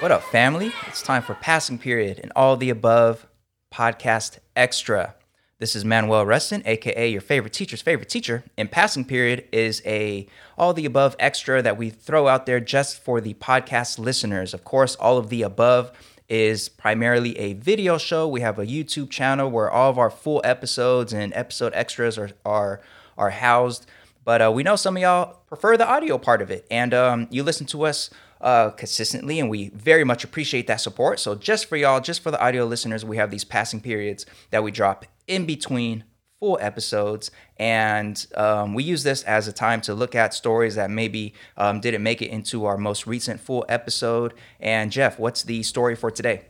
What up, family? It's time for Passing Period and All the Above Podcast Extra. This is Manuel Rustin, aka your favorite teacher's favorite teacher. And Passing Period is a all the above extra that we throw out there just for the podcast listeners. Of course, all of the above is primarily a video show. We have a YouTube channel where all of our full episodes and episode extras are are are housed. But uh, we know some of y'all prefer the audio part of it, and um, you listen to us uh, consistently, and we very much appreciate that support. So, just for y'all, just for the audio listeners, we have these passing periods that we drop in between full episodes, and um, we use this as a time to look at stories that maybe um, didn't make it into our most recent full episode. And Jeff, what's the story for today?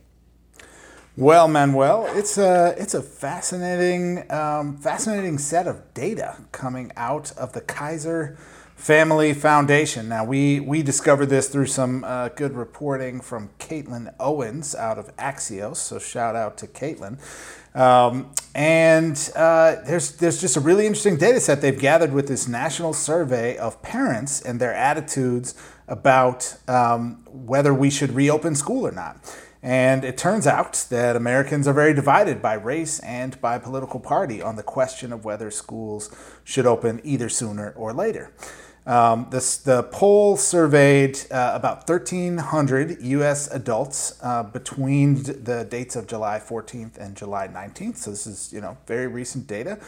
Well, Manuel, it's a it's a fascinating um, fascinating set of data coming out of the Kaiser Family Foundation. Now, we, we discovered this through some uh, good reporting from Caitlin Owens out of Axios, so shout out to Caitlin. Um, and uh, there's, there's just a really interesting data set they've gathered with this national survey of parents and their attitudes about um, whether we should reopen school or not. And it turns out that Americans are very divided by race and by political party on the question of whether schools should open either sooner or later. Um, this, the poll surveyed uh, about 1,300 U.S. adults uh, between the dates of July 14th and July 19th. So this is, you know, very recent data.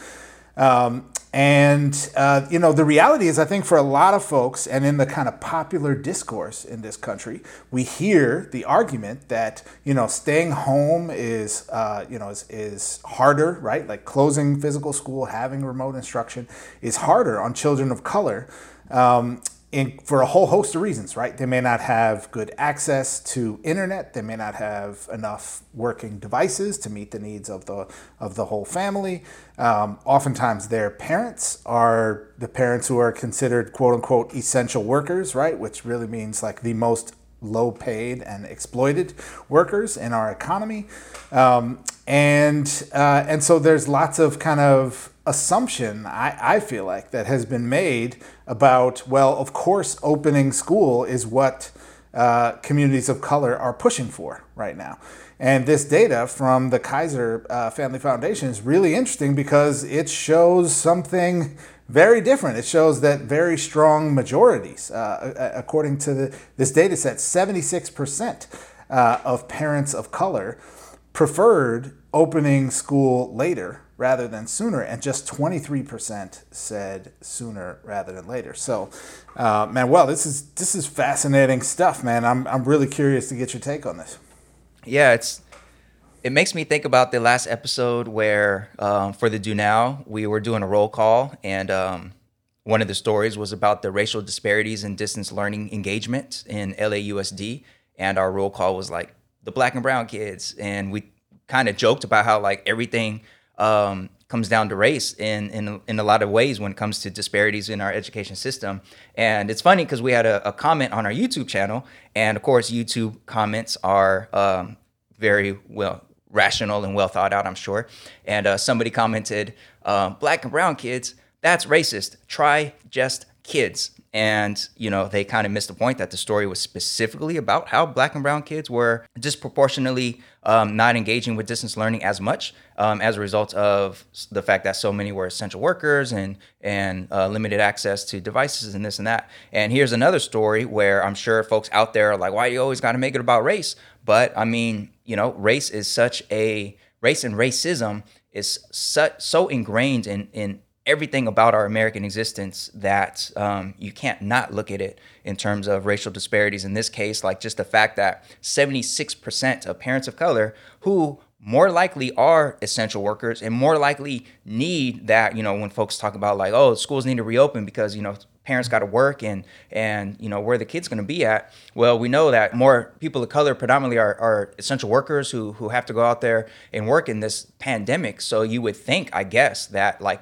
Um, and, uh, you know, the reality is, I think for a lot of folks and in the kind of popular discourse in this country, we hear the argument that, you know, staying home is, uh, you know, is, is harder, right? Like closing physical school, having remote instruction is harder on children of color um, in, for a whole host of reasons, right? They may not have good access to internet. They may not have enough working devices to meet the needs of the of the whole family. Um, oftentimes, their parents are the parents who are considered "quote unquote" essential workers, right? Which really means like the most low paid and exploited workers in our economy. Um, and uh, and so there's lots of kind of assumption I, I feel like that has been made about well of course opening school is what uh, communities of color are pushing for right now. And this data from the kaiser uh, family foundation is really interesting because it shows something very different. It shows that very strong majorities uh, according to the, this data set 76% uh, of parents of color preferred opening school later rather than sooner, and just 23% said sooner rather than later. So, uh, man, well, this is this is fascinating stuff, man. I'm I'm really curious to get your take on this. Yeah, it's it makes me think about the last episode where um, for the do now we were doing a roll call and. Um, one of the stories was about the racial disparities in distance learning engagement in LAUSD, and our roll call was like the black and brown kids, and we kind of joked about how like everything um, comes down to race in, in in a lot of ways when it comes to disparities in our education system. And it's funny because we had a, a, comment on our YouTube channel, and of course, YouTube comments are um, very well rational and well thought out, I'm sure. And uh, somebody commented, uh, "Black and brown kids, that's racist. Try just kids." And, you know, they kind of missed the point that the story was specifically about how black and brown kids were disproportionately um, not engaging with distance learning as much um, as a result of the fact that so many were essential workers and, and uh, limited access to devices and this and that. And here's another story where I'm sure folks out there are like, why you always got to make it about race? But I mean, you know, race is such a, race and racism is such, so ingrained in, in everything about our American existence that um, you can't not look at it in terms of racial disparities. In this case, like just the fact that 76% of parents of color who more likely are essential workers and more likely need that, you know, when folks talk about like, oh, schools need to reopen because, you know, parents got to work and and you know where the kids going to be at well we know that more people of color predominantly are, are essential workers who who have to go out there and work in this pandemic so you would think i guess that like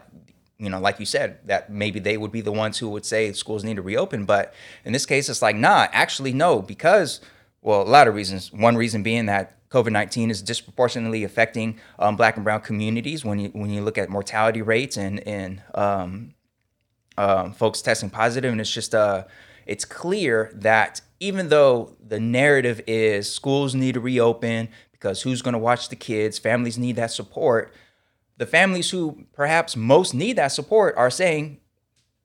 you know, like you said, that maybe they would be the ones who would say schools need to reopen. But in this case, it's like, nah, actually, no, because, well, a lot of reasons. One reason being that COVID 19 is disproportionately affecting um, black and brown communities when you, when you look at mortality rates and, and um, um, folks testing positive. And it's just, uh, it's clear that even though the narrative is schools need to reopen because who's going to watch the kids, families need that support. The families who perhaps most need that support are saying,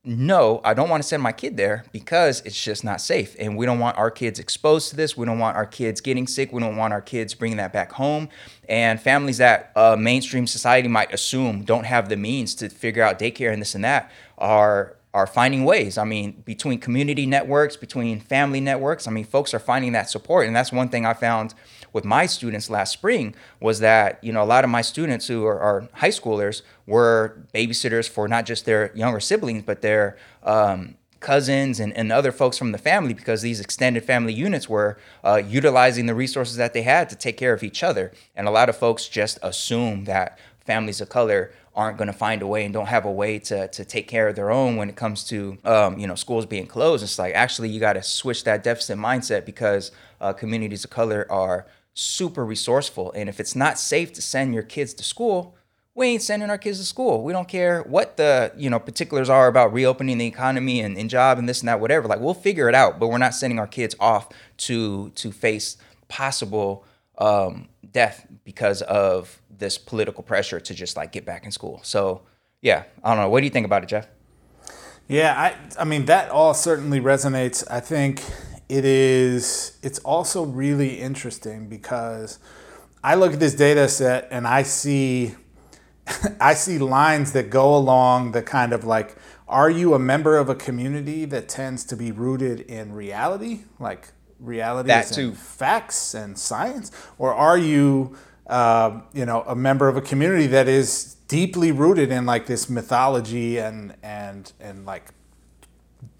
no, I don't want to send my kid there because it's just not safe. And we don't want our kids exposed to this. We don't want our kids getting sick. We don't want our kids bringing that back home. And families that uh, mainstream society might assume don't have the means to figure out daycare and this and that are are finding ways. I mean, between community networks, between family networks, I mean, folks are finding that support. And that's one thing I found with my students last spring was that, you know, a lot of my students who are, are high schoolers were babysitters for not just their younger siblings, but their um, cousins and, and other folks from the family because these extended family units were uh, utilizing the resources that they had to take care of each other. And a lot of folks just assume that families of color aren't going to find a way and don't have a way to, to take care of their own when it comes to um, you know schools being closed. It's like actually you got to switch that deficit mindset because uh, communities of color are super resourceful, and if it's not safe to send your kids to school, we ain't sending our kids to school. We don't care what the you know particulars are about reopening the economy and, and job and this and that whatever. Like we'll figure it out, but we're not sending our kids off to to face possible um, death because of this political pressure to just like get back in school. So yeah, I don't know. What do you think about it, Jeff? Yeah, I I mean that all certainly resonates. I think it is it's also really interesting because I look at this data set and I see I see lines that go along the kind of like are you a member of a community that tends to be rooted in reality, like reality that too. facts and science, or are you uh, you know, a member of a community that is deeply rooted in like this mythology and and and like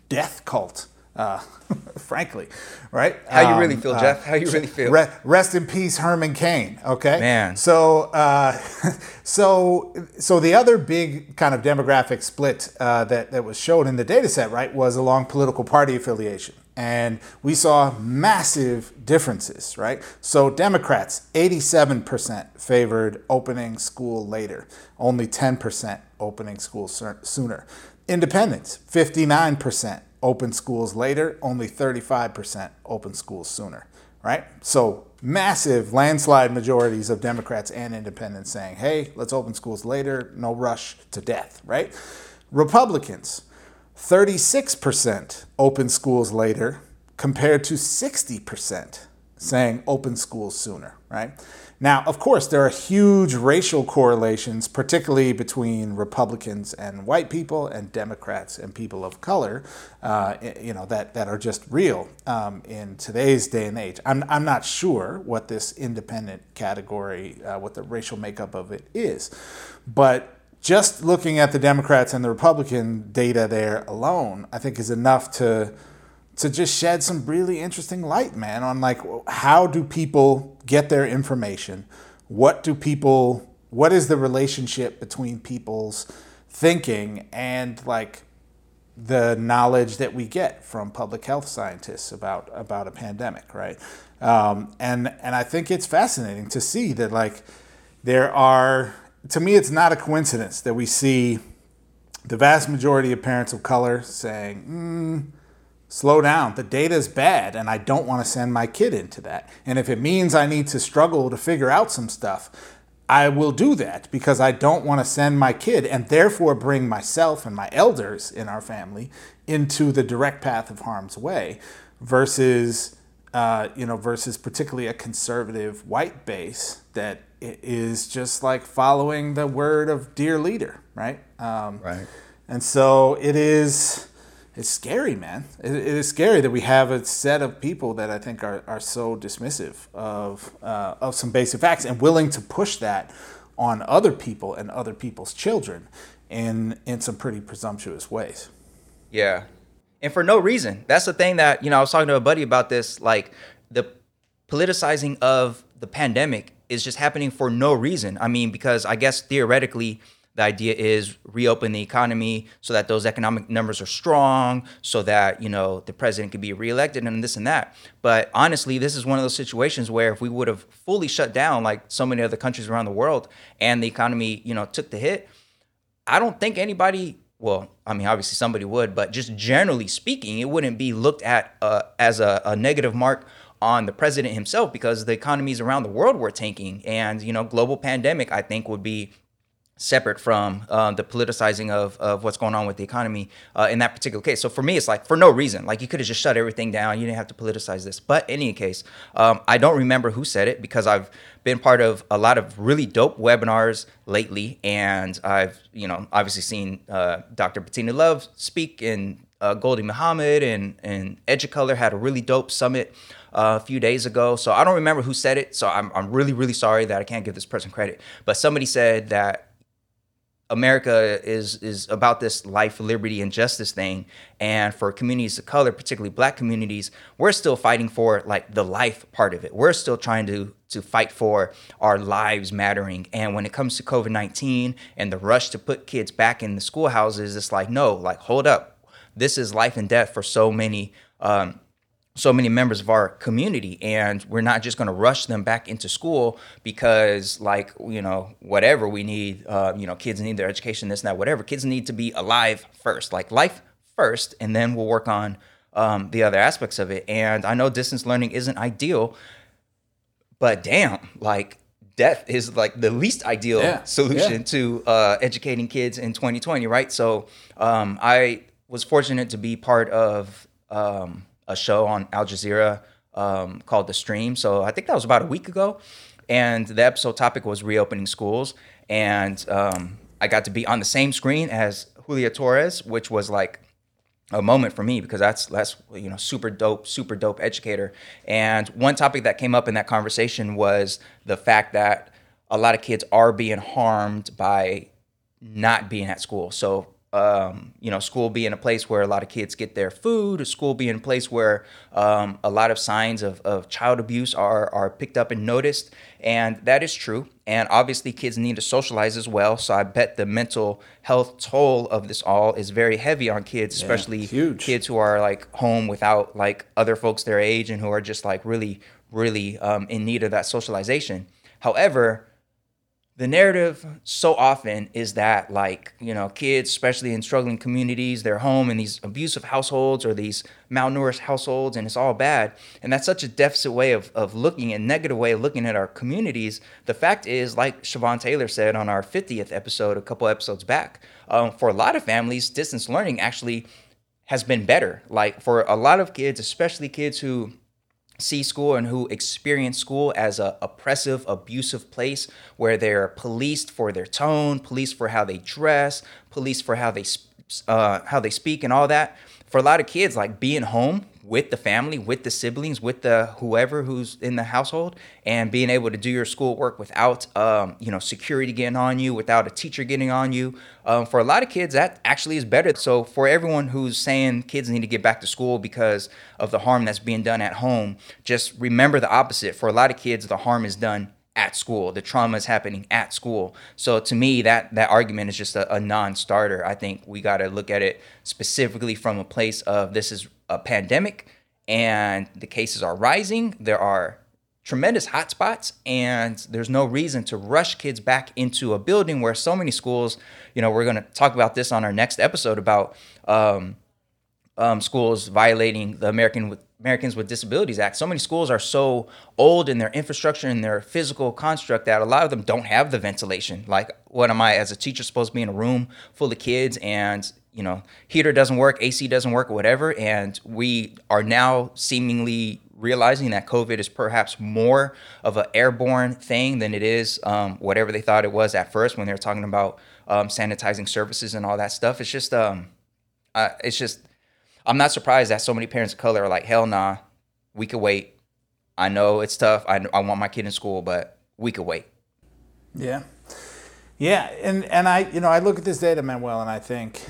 death cult. Uh, frankly, right? How you really feel, um, Jeff? How you really feel? Re- rest in peace, Herman Cain. Okay, man. So, uh, so, so the other big kind of demographic split uh, that that was shown in the data set, right, was along political party affiliation. And we saw massive differences, right? So, Democrats, 87% favored opening school later, only 10% opening school sooner. Independents, 59% open schools later, only 35% open schools sooner, right? So, massive landslide majorities of Democrats and independents saying, hey, let's open schools later, no rush to death, right? Republicans, 36% open schools later compared to 60% saying open schools sooner, right? Now, of course, there are huge racial correlations, particularly between Republicans and white people and Democrats and people of color, uh, you know, that, that are just real um, in today's day and age. I'm, I'm not sure what this independent category, uh, what the racial makeup of it is, but just looking at the Democrats and the Republican data there alone, I think is enough to to just shed some really interesting light, man, on like how do people get their information? What do people what is the relationship between people's thinking and like the knowledge that we get from public health scientists about about a pandemic, right? Um, and and I think it's fascinating to see that like there are to me, it's not a coincidence that we see the vast majority of parents of color saying, mm, slow down, the data is bad, and I don't want to send my kid into that. And if it means I need to struggle to figure out some stuff, I will do that because I don't want to send my kid and therefore bring myself and my elders in our family into the direct path of harm's way versus uh, you know versus particularly a conservative white base that is just like following the word of dear leader, right? Um, right. And so it is. It's scary, man. It, it is scary that we have a set of people that I think are, are so dismissive of uh, of some basic facts and willing to push that on other people and other people's children in in some pretty presumptuous ways. Yeah, and for no reason. That's the thing that you know. I was talking to a buddy about this, like the politicizing of the pandemic is just happening for no reason. I mean, because I guess theoretically, the idea is reopen the economy so that those economic numbers are strong, so that you know the president can be reelected and this and that. But honestly, this is one of those situations where if we would have fully shut down, like so many other countries around the world, and the economy, you know, took the hit, I don't think anybody well, I mean, obviously somebody would, but just generally speaking, it wouldn't be looked at uh, as a, a negative mark on the president himself because the economies around the world were tanking, and you know, global pandemic, I think, would be separate from uh, the politicizing of, of what's going on with the economy uh, in that particular case. So for me, it's like for no reason. Like you could have just shut everything down. You didn't have to politicize this. But in any case, um, I don't remember who said it because I've been part of a lot of really dope webinars lately, and I've you know obviously seen uh, Dr. Bettina Love speak and uh, Gholdy Muhammad and and Educolor had a really dope summit. Uh, a few days ago. So I don't remember who said it. So I'm, I'm really, really sorry that I can't give this person credit. But somebody said that America is is about this life, liberty, and justice thing, and for communities of color, particularly Black communities, we're still fighting for like the life part of it. We're still trying to to fight for our lives mattering. And when it comes to COVID nineteen and the rush to put kids back in the schoolhouses, it's like no, like hold up, this is life and death for so many um, so many members of our community and we're not just going to rush them back into school because like you know whatever we need uh, you know kids need their education this and that whatever. Kids need to be alive first like life first and then we'll work on um, the other aspects of it. And i know distance learning isn't ideal but damn like death is like the least ideal Yeah, solution yeah. to uh, educating kids in 2020 right? So um, i was fortunate to be part of um, a show on Al Jazeera um, called The Stream. So I think that was about a week ago. And the episode topic was reopening schools. And um, I got to be on the same screen as Julia Torres, which was like a moment for me because that's that's you know super dope super dope educator and one topic that came up in that conversation was the fact that a lot of kids are being harmed by not being at school so um, you know school being a place where a lot of kids get their food school being a place where um, a lot of signs of, of child abuse are are picked up and noticed and that is true and obviously kids need to socialize as well so i bet the mental health toll of this all is very heavy on kids especially huge. kids who are like home without like other folks their age and who are just like really really um, in need of that socialization however the narrative so often is that like you know kids especially in struggling communities they're home in these abusive households or these malnourished households and it's all bad. And that's such a deficit way of, of looking a negative way of looking at our communities. The fact is like siobhan taylor said on our 50th episode a couple episodes back um, for a lot of families distance learning actually has been better. Like for a lot of kids especially kids who see school and who experience school as a oppressive abusive place where they're policed for their tone policed for how they dress policed for how they uh, how they speak and all that. For a lot of kids like being home with the family with the siblings with the whoever who's in the household and being able to do your schoolwork without um, you know security getting on you without a teacher getting on you. Um, for a lot of kids that actually is better. So for everyone who's saying kids need to get back to school because of the harm that's being done at home just remember the opposite. For a lot of kids the harm is done at school. The trauma is happening at school. So to me that that argument is just a, a non-starter. I think we got to look at it specifically from a place of this is a pandemic and the cases are rising there are tremendous hotspots and there's no reason to rush kids back into a building where so many schools you know we're going to talk about this on our next episode about um, um, schools violating the American with Americans with Disabilities Act. So many schools are so old in their infrastructure and their physical construct that a lot of them don't have the ventilation. Like, what am I as a teacher supposed to be in a room full of kids and you know heater doesn't work, AC doesn't work, whatever? And we are now seemingly realizing that COVID is perhaps more of an airborne thing than it is um, whatever they thought it was at first when they were talking about um, sanitizing surfaces and all that stuff. It's just um, uh, it's just I'm not surprised that so many parents of color are like, hell nah, we could wait. I know it's tough. I, I want my kid in school, but we could wait. Yeah, yeah, and and I you know I look at this data, Manuel, and I think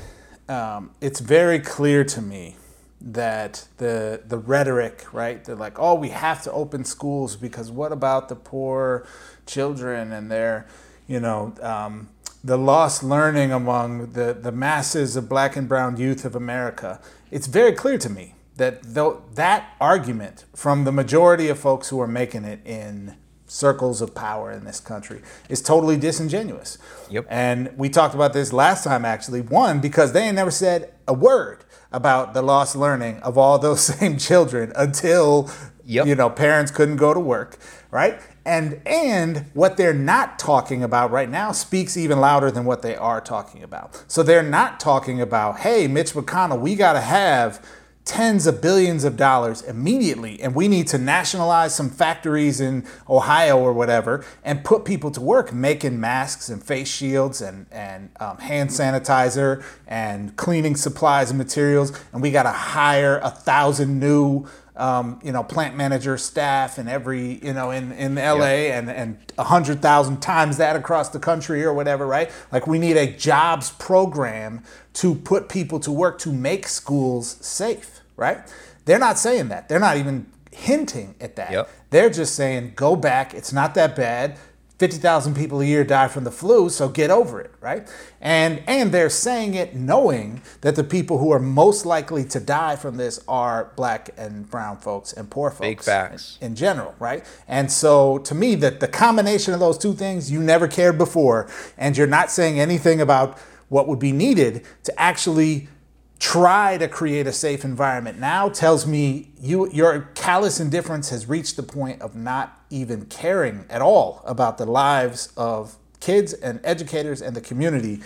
um, it's very clear to me that the the rhetoric, right? They're like, oh, we have to open schools because what about the poor children and their, you know. Um, the lost learning among the, the masses of black and brown youth of America, it's very clear to me that though that argument from the majority of folks who are making it in circles of power in this country is totally disingenuous. Yep. And we talked about this last time actually. One, because they ain't never said a word about the lost learning of all those same children until Yep. you know parents couldn't go to work, right? And and what they're not talking about right now speaks even louder than what they are talking about. So they're not talking about, hey, Mitch McConnell, we got to have tens of billions of dollars immediately and we need to nationalize some factories in ohio or whatever and put people to work making masks and face shields and, and um, hand sanitizer and cleaning supplies and materials and we got to hire a thousand new um, you know, plant manager staff in every, you know, in, in LA and, and 100,000 times that across the country or whatever, right? Like we need a jobs program to put people to work to make schools safe, right? They're not saying that. They're not even hinting at that. Yep. They're just saying, go back. It's not that bad. 50,000 people a year die from the flu, so get over it, right? And and they're saying it knowing that the people who are most likely to die from this are black and brown folks and poor folks. Big facts. In general, right? And so to me that the combination of those two things you never cared before and you're not saying anything about what would be needed to actually try to create a safe environment. Now tells me you your callous indifference has reached the point of not even caring at all about the lives of kids and educators and the community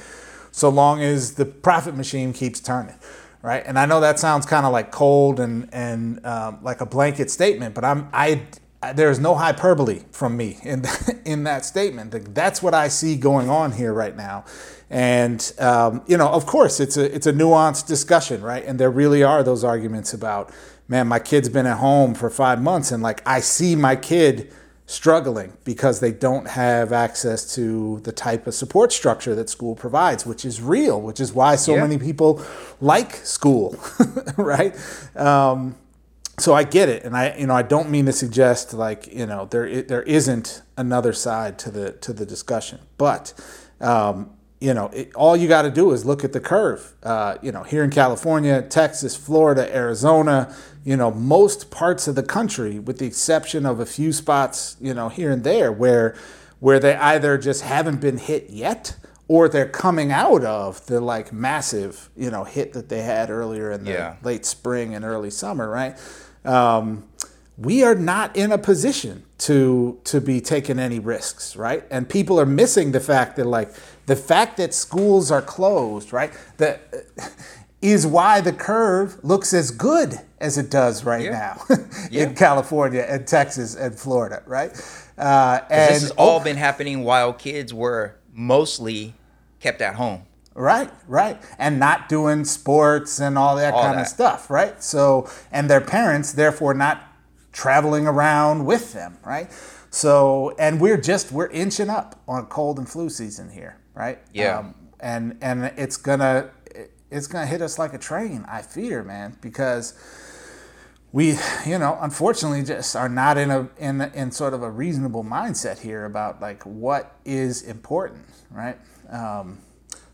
so long as the profit machine keeps turning right? And i know that sounds kind of like cold and and um, like a blanket statement but i'm i there's no hyperbole from me in in that statement. That's what I see going on here right now, and um, you know, of course, it's a it's a nuanced discussion, right? And there really are those arguments about, man, my kid's been at home for five months, and like I see my kid struggling because they don't have access to the type of support structure that school provides, which is real, which is why so Yeah. many people like school, right? Um, so I get it, and I you know I don't mean to suggest like you know there there isn't another side to the to the discussion, but um, you know it, all you got to do is look at the curve. Uh, you know here in California, Texas, Florida, Arizona, you know most parts of the country, with the exception of a few spots, you know here and there where where they either just haven't been hit yet or they're coming out of the like massive you know hit that they had earlier in the Yeah. late spring and early summer, right? Um, we are not in a position to to be taking any risks, right? And people are missing the fact that like the fact that schools are closed, right? That is why the curve looks as good as it does right Yeah. now Yeah. in California and Texas and Florida, right? Uh, and this has all been happening while kids were mostly kept at home. Right, right. And not doing sports and all that All kind of stuff, right? So, and their parents, therefore, not traveling around with them, right? So, and we're just, we're inching up on cold and flu season here, right? Um, Yeah. and, and it's gonna, it's gonna hit us like a train, I fear, man, because we, you know, unfortunately, just are not in a in in sort of a reasonable mindset here about like what is important, right? Um,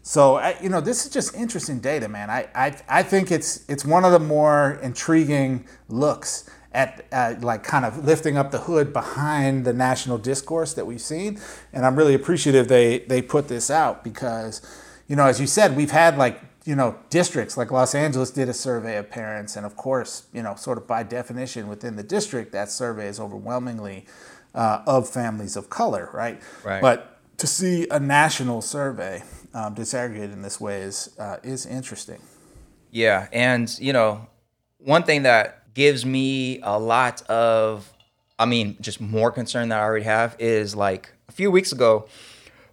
so I, you know, this is just interesting data, man. I, I I think it's it's one of the more intriguing looks at uh, like kind of lifting up the hood behind the national discourse that we've seen, and I'm really appreciative they they put this out because, you know, as you said, we've had like you know districts like Los Angeles did a survey of parents, and of course, you know, sort of by definition within the district, that survey is overwhelmingly uh, of families of color, right? Right. But to see a national survey um, disaggregated in this way is uh, is interesting. Yeah, and you know, one thing that gives me a lot of, I mean, just more concern that I already have is like a few weeks ago,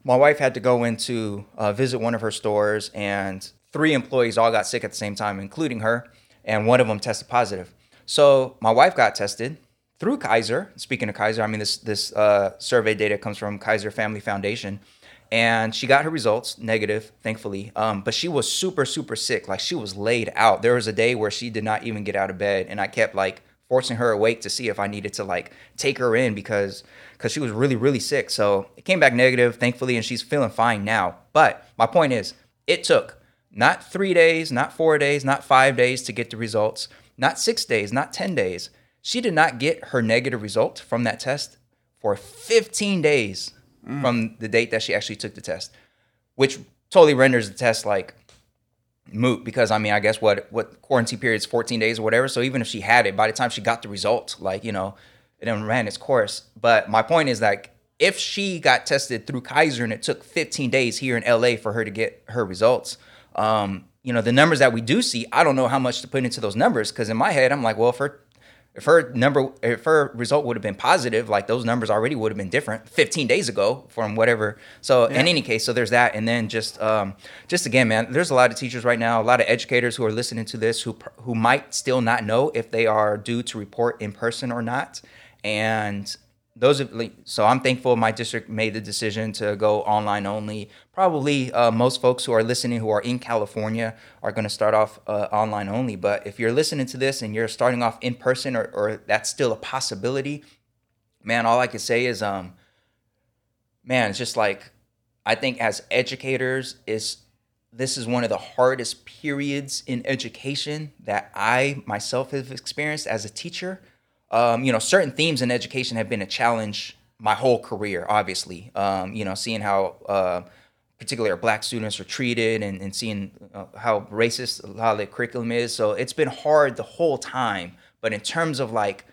my wife had to go into uh, visit one of her stores, and three employees all got sick at the same time, including her, and one of them tested positive. So my wife got tested through Kaiser. Speaking of Kaiser, I mean this this uh, survey data comes from Kaiser Family Foundation, and she got her results negative, thankfully. Um, but she was super super sick, like she was laid out. There was a day where she did not even get out of bed, and I kept like forcing her awake to see if I needed to like take her in because because she was really really sick. So it came back negative, thankfully, and she's feeling fine now. But my point is, it took not three days, not four days, not five days to get the results, not six days, not ten days. She did not get her negative result from that test for 15 days from the date that she actually took the test, which totally renders the test like moot because I mean I guess what what quarantine period is 14 days or whatever. So even if she had it, by the time she got the result, like you know, it ran its course. But my point is like if she got tested through Kaiser and it took 15 days here in LA for her to get her results, um, you know the numbers that we do see, I don't know how much to put into those numbers because in my head I'm like, well, if her if her number if her result would have been positive like those numbers already would have been different 15 days ago from whatever. So in any case so there's that. And then just um just again man there's a lot of teachers right now a lot of educators who are listening to this who who might still not know if they are due to report in person or not. And those are like, so I'm thankful my district made the decision to go online only. Probably uh, most folks who are listening who are in California are going to start off uh, online only. But if you're listening to this and you're starting off in person or, or that's still a possibility, man, all I can say is, um, man, it's just like I think as educators is this is one of the hardest periods in education that I myself have experienced as a teacher um, you know, certain themes in education have been a challenge my whole career, obviously. Um, you know, seeing how uh, particularly our black students are treated and, and seeing uh, how racist a lot of the curriculum is. So it's been hard the whole time. But in terms of like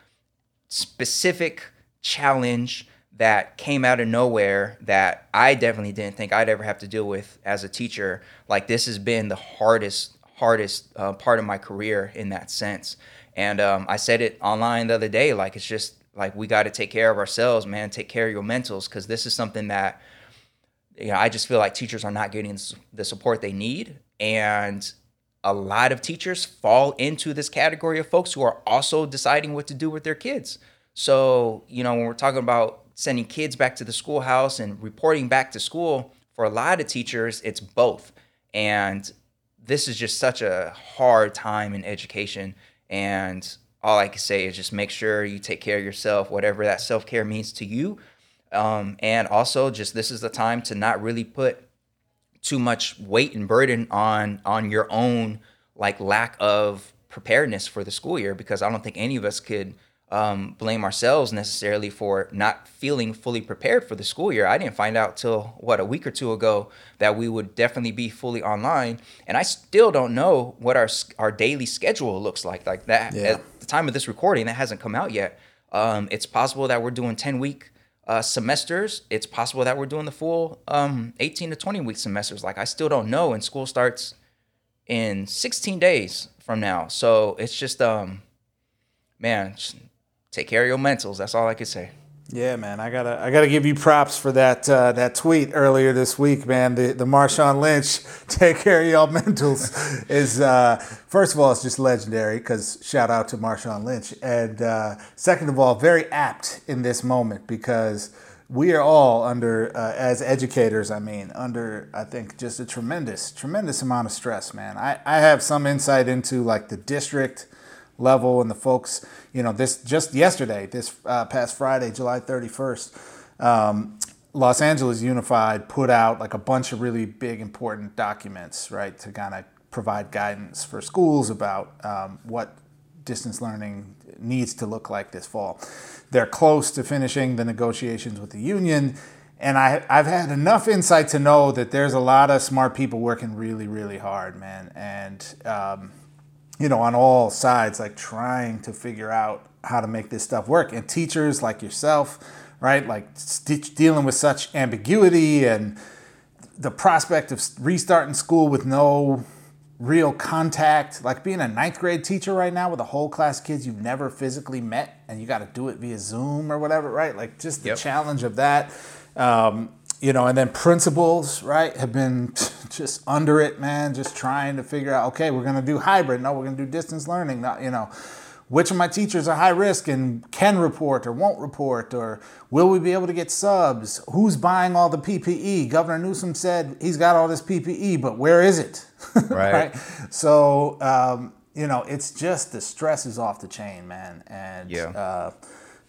specific challenge that came out of nowhere that I definitely didn't think I'd ever have to deal with as a teacher, like this has been the hardest, hardest uh, part of my career in that sense. And um, I said it online the other day, like it's just like we got to take care of ourselves, man. Take care of your mentals, because this is something that you know I just feel like teachers are not getting the support they need, and a lot of teachers fall into this category of folks who are also deciding what to do with their kids. So you know when we're talking about sending kids back to the schoolhouse and reporting back to school, for a lot of teachers, it's both, and this is just such a hard time in education and all I can say is just make sure you take care of yourself, whatever that self care means to you. Um, and also, just this is the time to not really put too much weight and burden on on your own like lack of preparedness for the school year because I don't think any of us could um, blame ourselves necessarily for not feeling fully prepared for the school year. I didn't find out till what a week or two ago that we would definitely be fully online, and I still don't know what our our daily schedule looks like. Like that yeah. at the time of this recording, that hasn't come out yet. Um, it's possible that we're doing ten week uh, semesters. It's possible that we're doing the full um, eighteen to twenty week semesters. Like I still don't know, and school starts in sixteen days from now. So it's just um, man take care of your mentals. That's all I could say. Yeah, man, I gotta I gotta give you props for that uh, that tweet earlier this week, man. The the Marshawn Lynch take care of y'all mentals is uh, first of all it's just legendary because shout out to Marshawn Lynch, and uh, second of all very apt in this moment because we are all under uh, as educators. I mean, under I think just a tremendous tremendous amount of stress, man. I I have some insight into like the district level and the folks, you know, this just yesterday, this uh, past Friday, July 31st, um, Los Angeles Unified put out like a bunch of really big important documents, right, to kind of provide guidance for schools about um, what distance learning needs to look like this fall. They're close to finishing the negotiations with the union. And I, I've had enough insight to know that there's a lot of smart people working really, really hard, man. And um, you know, on all sides, like trying to figure out how to make this stuff work. And teachers like yourself, right, like st- dealing with such ambiguity and the prospect of restarting school with no real contact, like being a ninth grade teacher right now with a whole class of kids you've never physically met and you got to do it via Zoom or whatever, right? Like just the yep. challenge of that. Um, you know, and then principals, right, have been just under it, man, just trying to figure out, okay, we're going to do hybrid. No, we're going to do distance learning. Not, you know, which of my teachers are high risk and can report or won't report, or will we be able to get subs? Who's buying all the PPE? Governor Newsom said he's got all this PPE, but where is it? Right. right? So, um, you know, it's just the stress is off the chain, man. And, yeah. Uh,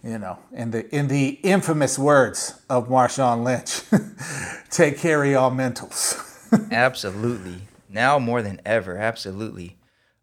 you know, in the in the infamous words of Marshawn Lynch, take care of y'all mentals. absolutely. Now more than ever, absolutely.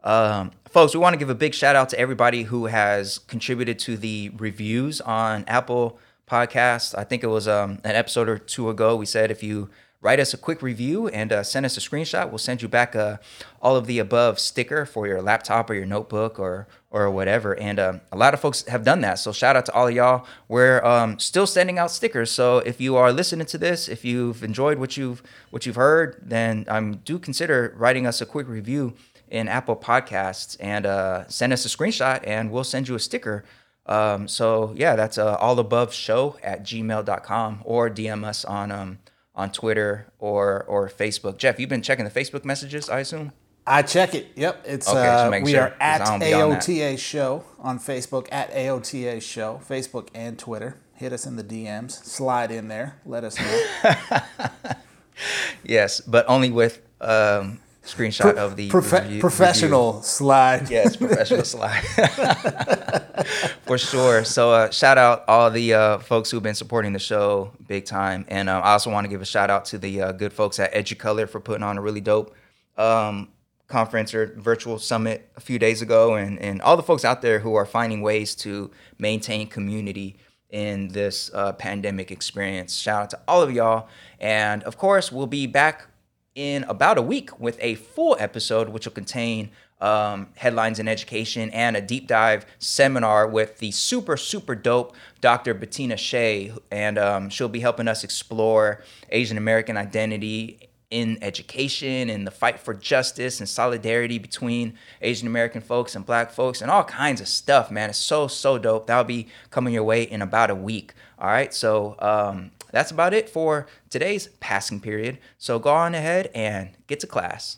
Um, folks, we want to give a big shout out to everybody who has contributed to the reviews on Apple podcast. I think it was um, an episode or two ago. We said if you write us a quick review and uh, send us a screenshot, we'll send you back a uh, all of the above sticker for your laptop or your notebook or or whatever. And um, a lot of folks have done that. So shout out to all of y'all. We're um, still sending out stickers. So if you are listening to this, if you've enjoyed what you've what you've heard, then um, do consider writing us a quick review in Apple Podcasts and uh, send us a screenshot, and we'll send you a sticker. Um, so yeah, that's uh, all above show at gmail.com or DM us on um, on Twitter or or Facebook. Jeff, you've been checking the Facebook messages, I assume. I check it. Yep, it's Okay, uh, we sure, are at I on. AOTA Show on Facebook at AOTA Show, Facebook and Twitter. Hit us in the DMs, slide in there, let us know. Yes, but only with um, screenshot of the Profe- review- review. professional slide. Yes, professional slide. For sure. So uh, shout out all the uh, folks who've been supporting the show big time, and um, I also want to give a shout out to the uh, good folks at Educolor for putting on a really dope um, conference or virtual summit a few days ago, and and all the folks out there who are finding ways to maintain community in this uh, pandemic experience. Shout out to all of y'all, and of course we'll be back in about a week with a full episode, which will contain um, headlines in education and a deep dive seminar with the super, super dope Dr. Betina Hsieh. And um, she'll be helping us explore Asian American identity in education and the fight for justice and solidarity between Asian American folks and black folks and all kinds of stuff, man. It's so, so dope. That'll be coming your way in about a week. All right. So, um, that's about it for today's passing period. So go on ahead and get to class.